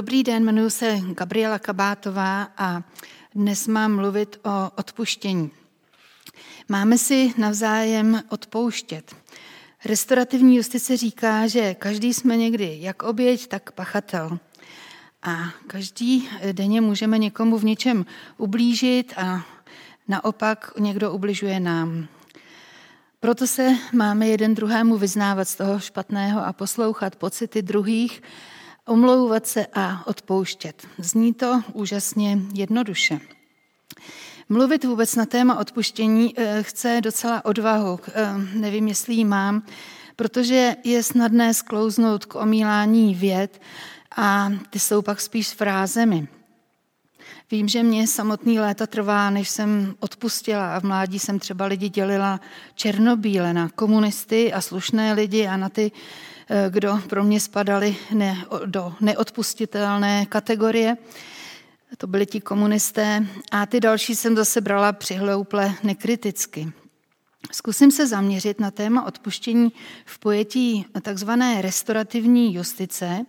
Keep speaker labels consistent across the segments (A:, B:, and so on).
A: Dobrý den, jmenuji se Gabriela Kabátová a dnes mám mluvit o odpuštění. Máme si navzájem odpouštět. Restaurativní justice říká, že každý jsme někdy jak oběť, tak pachatel. A každý denně můžeme někomu v něčem ublížit a naopak někdo ubližuje nám. Proto se máme jeden druhému vyznávat z toho špatného a poslouchat pocity druhých, omlouvat se a odpouštět. Zní to úžasně jednoduše. Mluvit vůbec na téma odpuštění eh, chce docela odvahu. Eh, nevím, jestli ji mám, protože je snadné sklouznout k omílání věd a ty jsou pak spíš frázemi. Vím, že mě samotný léta trvá, než jsem odpustila a v mládí jsem třeba lidi dělila černobíle na komunisty a slušné lidi a na ty, kdo pro mě spadali ne, do neodpustitelné kategorie. To byli ti komunisté a ty další jsem zase brala přihlouple nekriticky. Zkusím se zaměřit na téma odpuštění v pojetí takzvané restaurativní justice,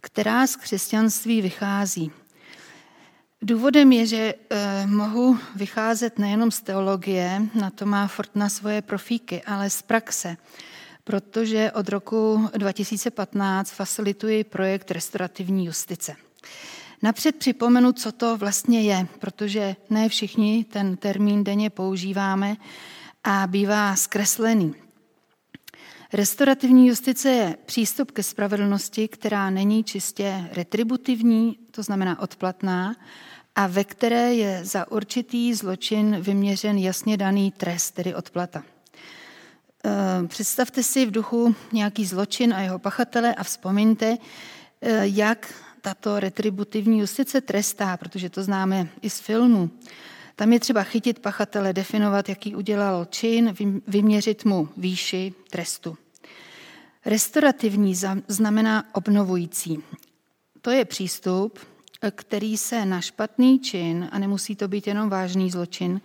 A: která z křesťanství vychází. Důvodem je, že eh, mohu vycházet nejenom z teologie, na to má Fortna svoje profíky, ale z praxe, protože od roku 2015 facilituji projekt restaurativní justice. Napřed připomenu, co to vlastně je, protože ne všichni ten termín denně používáme a bývá zkreslený. Restaurativní justice je přístup ke spravedlnosti, která není čistě retributivní, to znamená odplatná, a ve které je za určitý zločin vyměřen jasně daný trest, tedy odplata. Eh, představte si v duchu nějaký zločin a jeho pachatele a vzpomeňte, eh, jak tato retributivní justice trestá, protože to známe i z filmu. Tam je třeba chytit pachatele, definovat, jaký udělal čin, vyměřit mu výši trestu. Restaurativní znamená obnovující. To je přístup, který se na špatný čin, a nemusí to být jenom vážný zločin,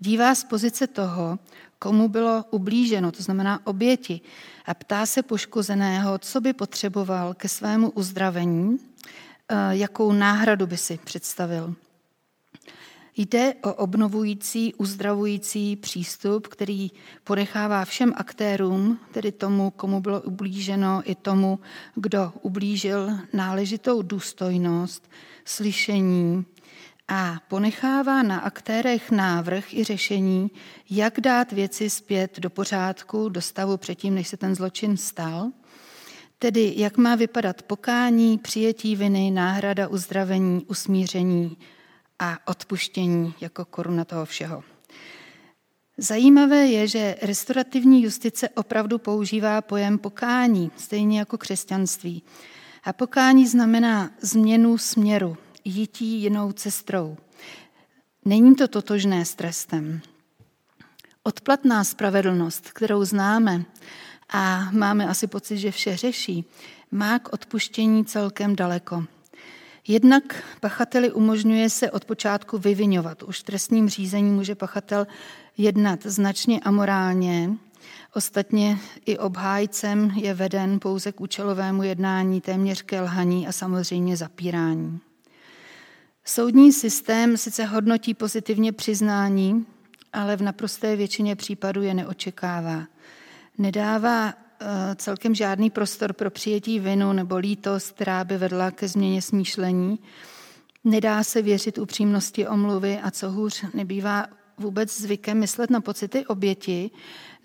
A: dívá z pozice toho, komu bylo ublíženo, to znamená oběti, a ptá se poškozeného, co by potřeboval ke svému uzdravení, eh, jakou náhradu by si představil. Jde o obnovující, uzdravující přístup, který ponechává všem aktérům, tedy tomu, komu bylo ublíženo, i tomu, kdo ublížil náležitou důstojnost, slyšení a ponechává na aktérech návrh i řešení, jak dát věci zpět do pořádku, do stavu předtím, než se ten zločin stal, tedy jak má vypadat pokání, přijetí viny, náhrada, uzdravení, usmíření, a odpuštění jako koruna toho všeho. Zajímavé je, že restaurativní justice opravdu používá pojem pokání, stejně jako křesťanství. A pokání znamená změnu směru, jítí jinou cestou. Není to totožné s trestem. Odplatná spravedlnost, kterou známe a máme asi pocit, že vše řeší, má k odpuštění celkem daleko. Jednak pachateli umožňuje se od počátku vyvinovat. Už v trestním řízení může pachatel jednat značně amorálně. Ostatně i obhájcem je veden pouze k účelovému jednání, téměř ke lhaní a samozřejmě zapírání. Soudní systém sice hodnotí pozitivně přiznání, ale v naprosté většině případů je neočekává. Nedává Eh, celkem žádný prostor pro přijetí vinu nebo lítost, která by vedla ke změně smýšlení. Nedá se věřit upřímnosti omluvy a co hůř nebývá vůbec zvykem myslet na pocity oběti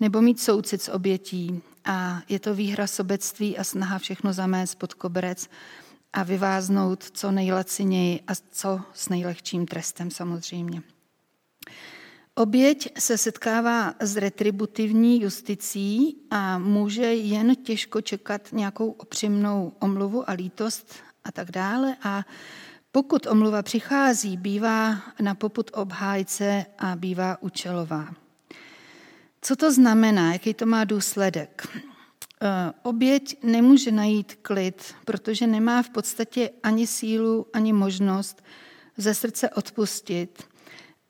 A: nebo mít soucit s obětí. A je to výhra sobectví a snaha všechno zamést pod koberec a vyváznout co nejlaciněji a co s nejlehčím trestem samozřejmě. Oběť se setkává s retributivní justicí a může jen těžko čekat nějakou opřímnou omluvu a lítost a tak dále. A pokud omluva přichází, bývá na poput obhájce a bývá účelová. Co to znamená? Jaký to má důsledek? E, oběť nemůže najít klid, protože nemá v podstatě ani sílu, ani možnost ze srdce odpustit –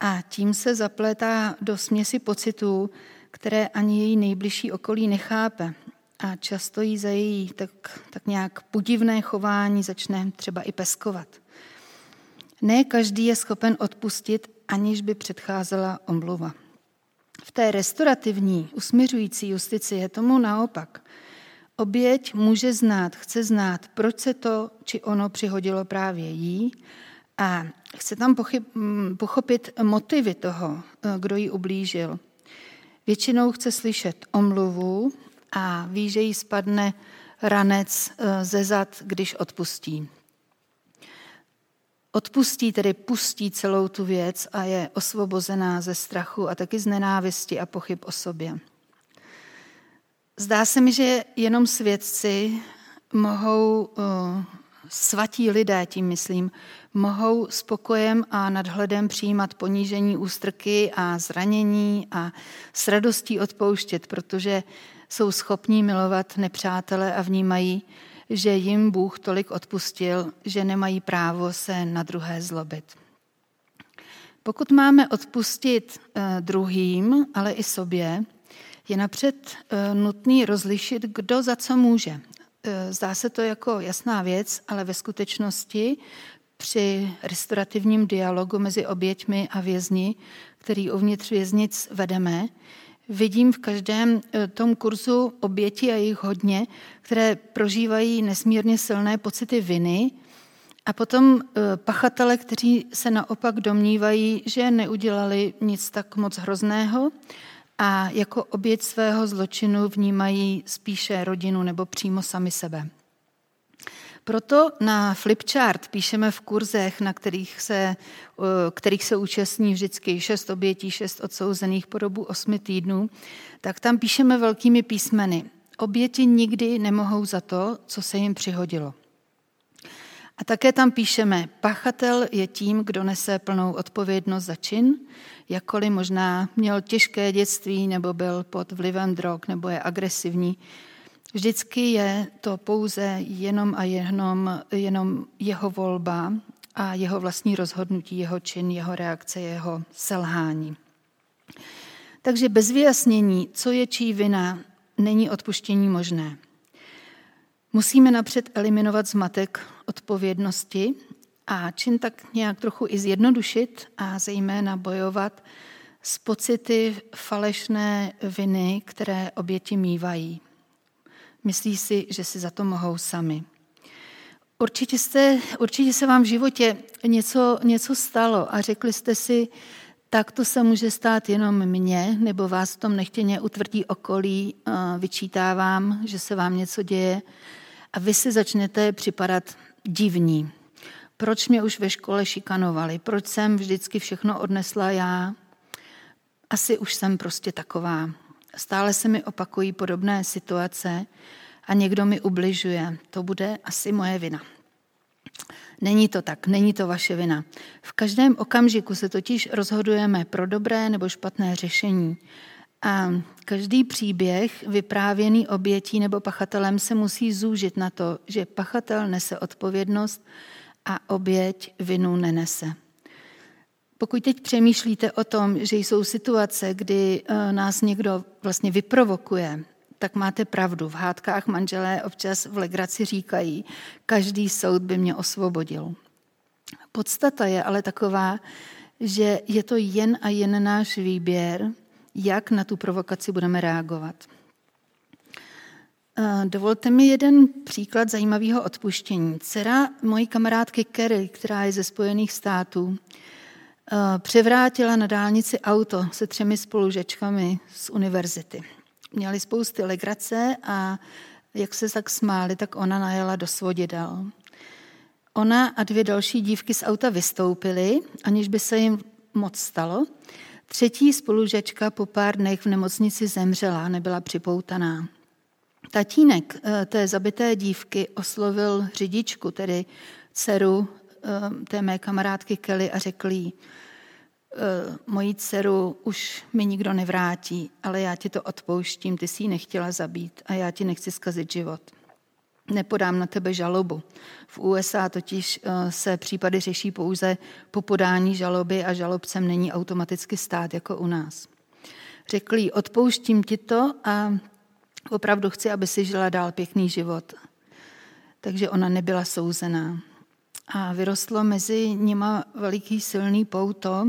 A: a tím se zaplétá do směsi pocitů, které ani její nejbližší okolí nechápe. a často jí za její tak, tak nějak podivné chování začne třeba i peskovat. Ne každý je schopen odpustit, aniž by předcházela omluva. V té restaurativní, usměřující justici je tomu naopak. Oběť může znát, chce znát, proč se to či ono přihodilo právě jí a chce tam pochyb, pochopit motivy toho, kdo jí ublížil. Většinou chce slyšet omluvu a ví, že jí spadne ranec eh, ze zad, když odpustí. Odpustí, tedy pustí celou tu věc a je osvobozená ze strachu a taky z nenávisti a pochyb o sobě. Zdá se mi, že jenom svědci mohou, eh, svatí lidé, tím myslím, mohou s pokojem a nadhledem přijímat ponížení ústrky a zranění a s radostí odpouštět, protože jsou schopní milovat nepřátele a vnímají, že jim Bůh tolik odpustil, že nemají právo se na druhé zlobit. Pokud máme odpustit eh, druhým, ale i sobě, je napřed eh, nutný rozlišit, kdo za co může. Eh, zdá se to jako jasná věc, ale ve skutečnosti při restaurativním dialogu mezi oběťmi a vězni, který uvnitř věznic vedeme, vidím v každém eh, tom kurzu oběti a jich hodně, které prožívají nesmírně silné pocity viny a potom eh, pachatele, kteří se naopak domnívají, že neudělali nic tak moc hrozného a jako oběť svého zločinu vnímají spíše rodinu nebo přímo sami sebe. Proto na flipchart píšeme v kurzech, na kterých se, kterých se účastní vždycky šest obětí, šest odsouzených po dobu osmi týdnů, tak tam píšeme velkými písmeny. Oběti nikdy nemohou za to, co se jim přihodilo. A také tam píšeme, pachatel je tím, kdo nese plnou odpovědnost za čin, jakkoliv možná měl těžké dětství nebo byl pod vlivem drog nebo je agresivní, Vždycky je to pouze jenom a jenom, jenom jeho volba a jeho vlastní rozhodnutí, jeho čin, jeho reakce, jeho selhání. Takže bez vyjasnění, co je čí vina, není odpuštění možné. Musíme napřed eliminovat zmatek odpovědnosti a čin tak nějak trochu i zjednodušit a zejména bojovat s pocity falešné viny, které oběti mývají. Myslí si, že si za to mohou sami. Určitě, jste, určitě se vám v životě něco, něco stalo a řekli jste si, tak to se může stát jenom mně, nebo vás v tom nechtěně utvrdí okolí, vyčítá vám, že se vám něco děje a vy si začnete připadat divní. Proč mě už ve škole šikanovali? Proč jsem vždycky všechno odnesla já? Asi už jsem prostě taková. Stále se mi opakují podobné situace a někdo mi ubližuje. To bude asi moje vina. Není to tak, není to vaše vina. V každém okamžiku se totiž rozhodujeme pro dobré nebo špatné řešení. A každý příběh vyprávěný obětí nebo pachatelem se musí zúžit na to, že pachatel nese odpovědnost a oběť vinu nenese. Pokud teď přemýšlíte o tom, že jsou situace, kdy eh, nás někdo vlastně vyprovokuje, tak máte pravdu. V hádkách manželé občas v legraci říkají, každý soud by mě osvobodil. Podstata je ale taková, že je to jen a jen náš výběr, jak na tu provokaci budeme reagovat. Eh, dovolte mi jeden příklad zajímavého odpuštění. Dcera mojí kamarádky Kerry, která je ze Spojených států, převrátila na dálnici auto se třemi spolužečkami z univerzity. Měli spousty legrace a jak se tak smáli, tak ona najela do svodidel. Ona a dvě další dívky z auta vystoupily, aniž by se jim moc stalo. Třetí spolužečka po pár dnech v nemocnici zemřela, nebyla připoutaná. Tatínek eh, té zabité dívky oslovil řidičku, tedy dceru Eh, té mé kamarádky Kelly a řekl jí, eh, moji dceru už mi nikdo nevrátí, ale já ti to odpouštím, ty jsi ji nechtěla zabít a já ti nechci zkazit život. Nepodám na tebe žalobu. V USA totiž eh, se případy řeší pouze po podání žaloby a žalobcem není automaticky stát jako u nás. Řekl jí, odpouštím ti to a Opravdu chci, aby si žila dál pěkný život. Takže ona nebyla souzená. A vyrostlo mezi nima veliký silný pouto,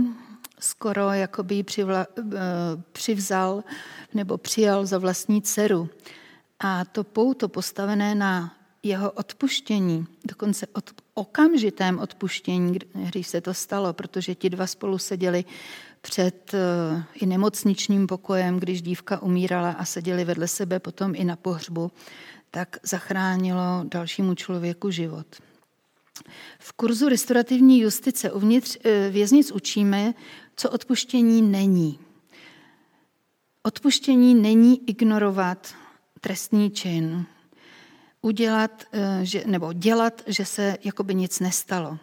A: skoro jako by ji přivla, eh, přivzal nebo přijal za vlastní dceru. A to pouto postavené na jeho odpuštění, dokonce od okamžitém odpuštění, když se to stalo, protože ti dva spolu seděli před eh, i nemocničním pokojem, když dívka umírala a seděli vedle sebe potom i na pohřbu, tak zachránilo dalšímu člověku život. V kurzu restaurativní justice uvnitř eh, věznic učíme, co odpuštění není. Odpuštění není ignorovat trestný čin, udělat, eh, že, nebo dělat, že se jakoby nic nestalo.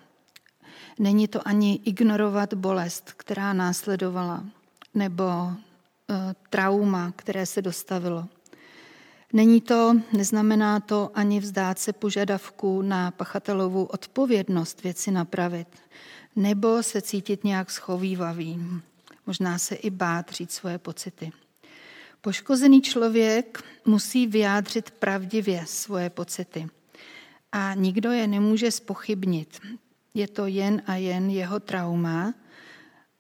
A: Není to ani ignorovat bolest, která následovala, nebo eh, trauma, které se dostavilo. Není to, neznamená to ani vzdát se požadavku na pachatelovou odpovědnost věci napravit, nebo se cítit nějak schovývavý, možná se i bát říct svoje pocity. Poškozený člověk musí vyjádřit pravdivě svoje pocity a nikdo je nemůže spochybnit. Je to jen a jen jeho trauma,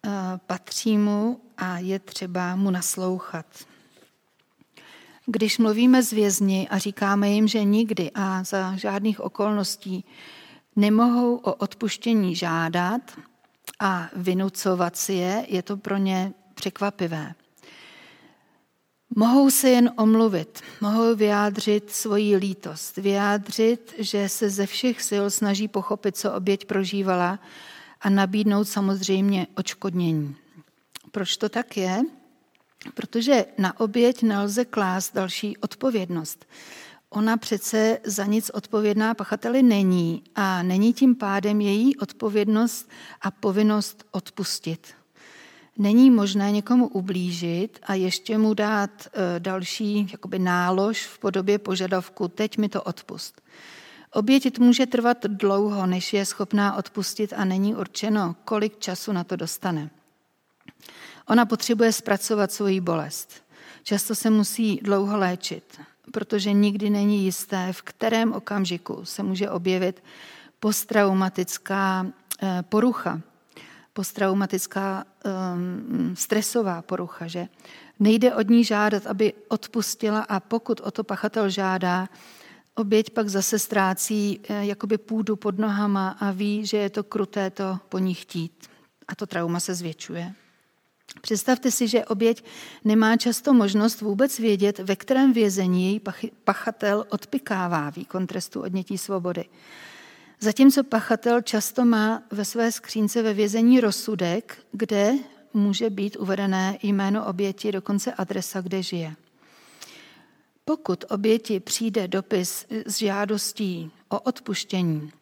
A: eh, patří mu a je třeba mu naslouchat. Když mluvíme s vězni a říkáme jim, že nikdy a za žádných okolností nemohou o odpuštění žádat a vynucovat si je, je to pro ně překvapivé. Mohou se jen omluvit, mohou vyjádřit svoji lítost, vyjádřit, že se ze všech sil snaží pochopit, co oběť prožívala a nabídnout samozřejmě očkodnění. Proč to tak je? Protože na oběť nelze klást další odpovědnost. Ona přece za nic odpovědná pachateli není a není tím pádem její odpovědnost a povinnost odpustit. Není možné někomu ublížit a ještě mu dát e, další jakoby nálož v podobě požadavku, teď mi to odpust. Oběť může trvat dlouho, než je schopná odpustit a není určeno, kolik času na to dostane. Ona potřebuje zpracovat svoji bolest. Často se musí dlouho léčit, protože nikdy není jisté, v kterém okamžiku se může objevit posttraumatická e, porucha, posttraumatická um, stresová porucha, že nejde od ní žádat, aby odpustila a pokud o to pachatel žádá, oběť pak zase ztrácí eh, jakoby půdu pod nohama a ví, že je to kruté to po ní chtít. A to trauma se zvětšuje. Představte si, že oběť nemá často možnost vůbec vědět, ve kterém vězení její pachatel odpikává výkon trestu odnětí svobody. Zatímco pachatel často má ve své skřínce ve vězení rozsudek, kde může být uvedené jméno oběti, dokonce adresa, kde žije. Pokud oběti přijde dopis s žádostí o odpuštění,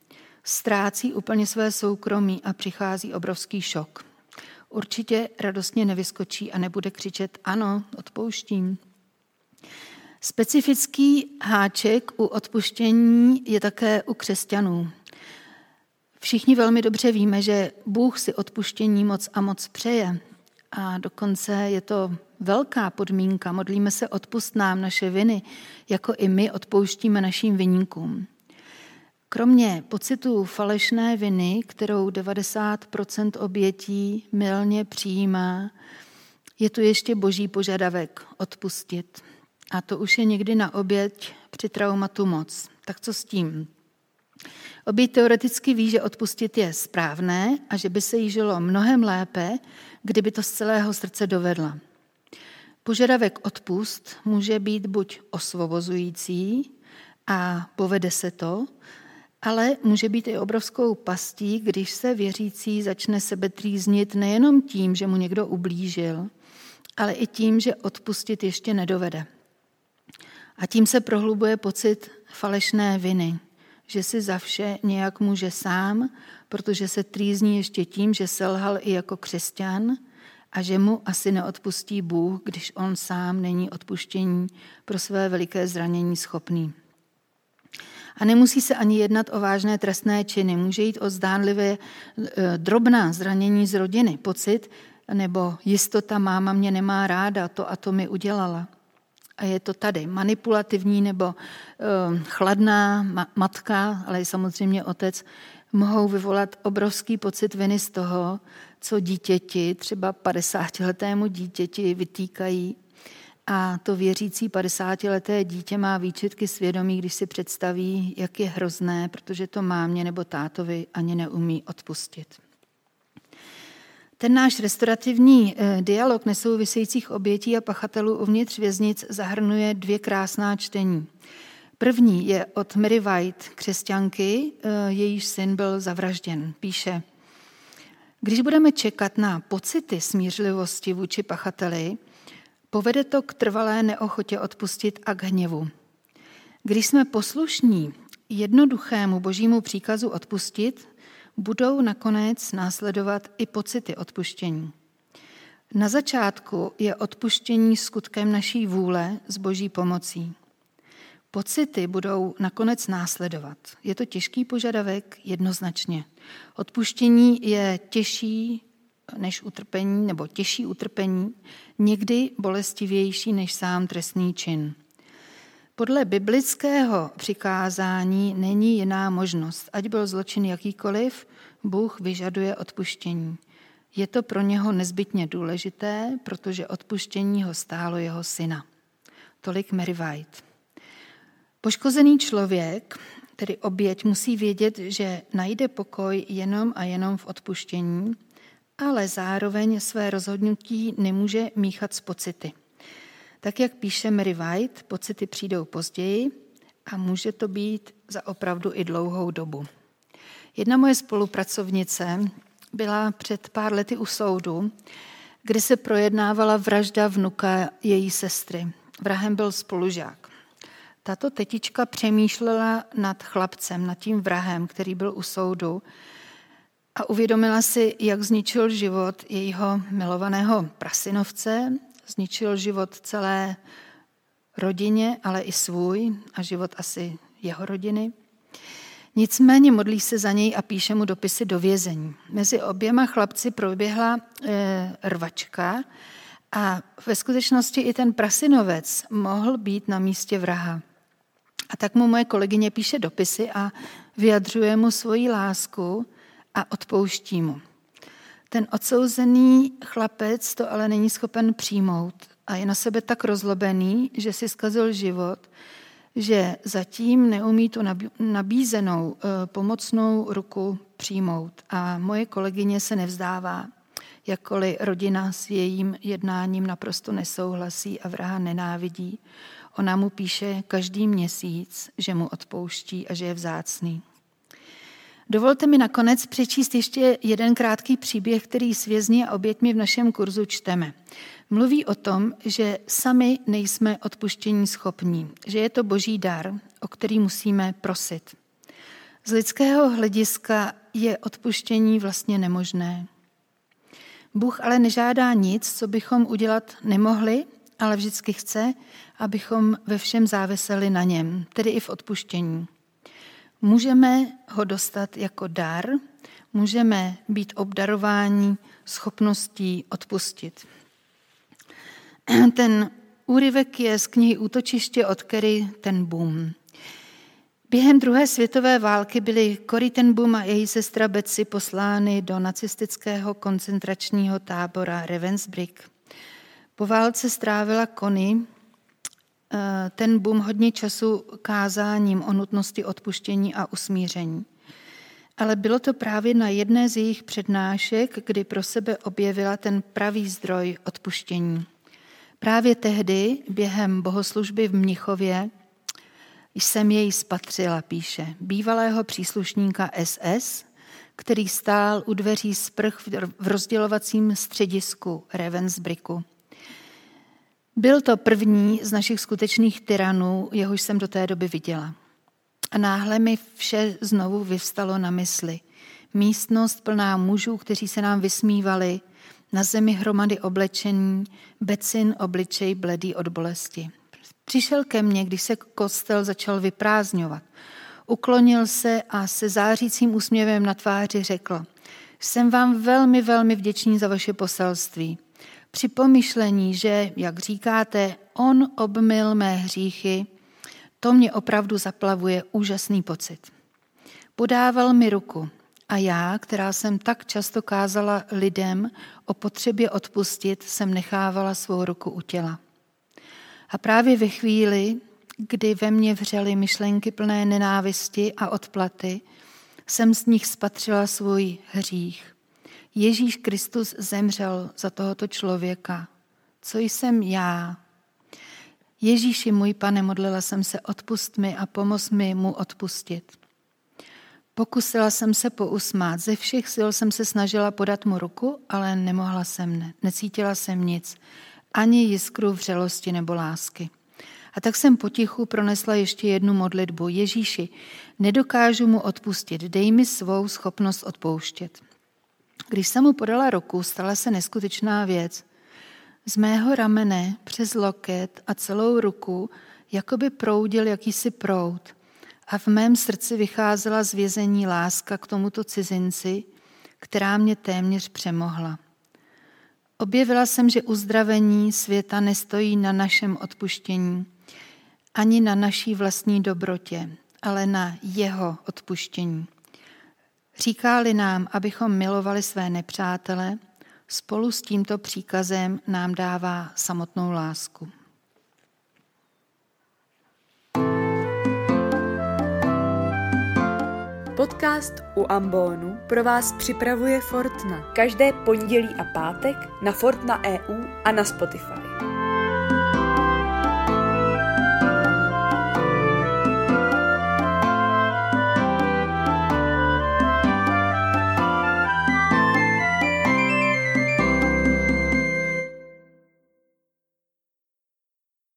A: ztrácí úplně své soukromí a přichází obrovský šok. Určitě radostně nevyskočí a nebude křičet ano, odpouštím. Specifický háček u odpuštění je také u křesťanů. Všichni velmi dobře víme, že Bůh si odpuštění moc a moc přeje. A dokonce je to velká podmínka. Modlíme se odpust nám naše viny, jako i my odpouštíme našim viníkům. Kromě pocitu falešné viny, kterou 90% obětí milně přijímá, je tu ještě boží požadavek odpustit. A to už je někdy na oběť při traumatu moc. Tak co s tím? Oběť teoreticky ví, že odpustit je správné a že by se jí žilo mnohem lépe, kdyby to z celého srdce dovedla. Požadavek odpust může být buď osvobozující a povede se to, ale může být i obrovskou pastí, když se věřící začne sebe trýznit nejenom tím, že mu někdo ublížil, ale i tím, že odpustit ještě nedovede. A tím se prohlubuje pocit falešné viny – že si za vše nějak může sám, protože se trýzní ještě tím, že selhal i jako křesťan a že mu asi neodpustí Bůh, když on sám není odpuštění pro své veliké zranění schopný. A nemusí se ani jednat o vážné trestné činy. Může jít o zdánlivě e, drobná zranění z rodiny, pocit nebo jistota máma mě nemá ráda, to a to mi udělala. A je to tady manipulativní nebo uh, chladná ma- matka, ale i samozřejmě otec, mohou vyvolat obrovský pocit viny z toho, co dítěti, třeba 50-letému dítěti vytýkají. A to věřící 50-leté dítě má výčitky svědomí, když si představí, jak je hrozné, protože to mámě nebo tátovi ani neumí odpustit. Ten náš restaurativní eh, dialog nesouvisejících obětí a pachatelů uvnitř věznic zahrnuje dvě krásná čtení. První je od Mary White, křesťanky, eh, jejíž syn byl zavražděn. Píše, když budeme čekat na pocity smířlivosti vůči pachateli, povede to k trvalé neochotě odpustit a k hněvu. Když jsme poslušní jednoduchému božímu příkazu odpustit, budou nakonec následovat i pocity odpuštění. Na začátku je odpuštění skutkem naší vůle s boží pomocí. Pocity budou nakonec následovat. Je to těžký požadavek jednoznačně. Odpuštění je těžší než utrpení, nebo těžší utrpení, někdy bolestivější než sám trestný čin. Podle biblického přikázání není jiná možnost. Ať byl zločin jakýkoliv, Bůh vyžaduje odpuštění. Je to pro něho nezbytně důležité, protože odpuštění ho stálo jeho syna. Tolik Mary White. Poškozený člověk, tedy oběť, musí vědět, že najde pokoj jenom a jenom v odpuštění, ale zároveň své rozhodnutí nemůže míchat s pocity. Tak, jak píše Mary White, pocity přijdou později a může to být za opravdu i dlouhou dobu. Jedna moje spolupracovnice byla před pár lety u soudu, kde se projednávala vražda vnuka její sestry. Vrahem byl spolužák. Tato tetička přemýšlela nad chlapcem, nad tím vrahem, který byl u soudu a uvědomila si, jak zničil život jejího milovaného prasinovce, zničil život celé rodině, ale i svůj a život asi jeho rodiny. Nicméně modlí se za něj a píše mu dopisy do vězení. Mezi oběma chlapci proběhla e, rvačka a ve skutečnosti i ten prasinovec mohl být na místě vraha. A tak mu moje kolegyně píše dopisy a vyjadřuje mu svoji lásku a odpouští mu. Ten odsouzený chlapec to ale není schopen přijmout a je na sebe tak rozlobený, že si zkazil život, že zatím neumí tu nabízenou eh, pomocnou ruku přijmout. A moje kolegyně se nevzdává, jakkoliv rodina s jejím jednáním naprosto nesouhlasí a vraha nenávidí. Ona mu píše každý měsíc, že mu odpouští a že je vzácný. Dovolte mi nakonec přečíst ještě jeden krátký příběh, který s vězni a oběťmi v našem kurzu čteme. Mluví o tom, že sami nejsme odpuštění schopní, že je to boží dar, o který musíme prosit. Z lidského hlediska je odpuštění vlastně nemožné. Bůh ale nežádá nic, co bychom udělat nemohli, ale vždycky chce, abychom ve všem záviseli na něm, tedy i v odpuštění. Můžeme ho dostat jako dar, můžeme být obdarováni schopností odpustit. Ten úryvek je z knihy Útočiště od Kerry ten boom. Během druhé světové války byly Cory ten Boom a její sestra Betsy poslány do nacistického koncentračního tábora Ravensbrück. Po válce strávila Connie ten boom hodně času kázáním o nutnosti odpuštění a usmíření. Ale bylo to právě na jedné z jejich přednášek, kdy pro sebe objevila ten pravý zdroj odpuštění. Právě tehdy, během bohoslužby v Mnichově, jsem jej spatřila, píše, bývalého příslušníka SS, který stál u dveří sprch v rozdělovacím středisku Ravensbricku. Byl to první z našich skutečných tyranů, jehož jsem do té doby viděla. A náhle mi vše znovu vyvstalo na mysli. Místnost plná mužů, kteří se nám vysmívali, na zemi hromady oblečení, becin obličej bledý od bolesti. Přišel ke mně, když se kostel začal vyprázdňovat. Uklonil se a se zářícím úsměvem na tváři řekl, jsem vám velmi, velmi vděčný za vaše poselství. Při pomyšlení, že, jak říkáte, on obmyl mé hříchy, to mě opravdu zaplavuje úžasný pocit. Podával mi ruku a já, která jsem tak často kázala lidem o potřebě odpustit, jsem nechávala svou ruku u těla. A právě ve chvíli, kdy ve mně vřely myšlenky plné nenávisti a odplaty, jsem z nich spatřila svůj hřích. Ježíš Kristus zemřel za tohoto člověka. Co jsem já? Ježíši můj pane, modlila jsem se, odpust mi a pomoz mi mu odpustit. Pokusila jsem se pousmát, ze všech sil jsem se snažila podat mu ruku, ale nemohla jsem, ne. necítila jsem nic, ani jiskru vřelosti nebo lásky. A tak jsem potichu pronesla ještě jednu modlitbu. Ježíši, nedokážu mu odpustit, dej mi svou schopnost odpouštět. Když jsem mu podala ruku, stala se neskutečná věc. Z mého ramene přes loket a celou ruku jakoby proudil jakýsi proud a v mém srdci vycházela z vězení láska k tomuto cizinci, která mě téměř přemohla. Objevila jsem, že uzdravení světa nestojí na našem odpuštění, ani na naší vlastní dobrotě, ale na jeho odpuštění. Říkáli nám, abychom milovali své nepřátele, spolu s tímto příkazem nám dává samotnou lásku.
B: Podcast u Ambonu pro vás připravuje Fortna. Každé pondělí a pátek na Fortna EU a na Spotify.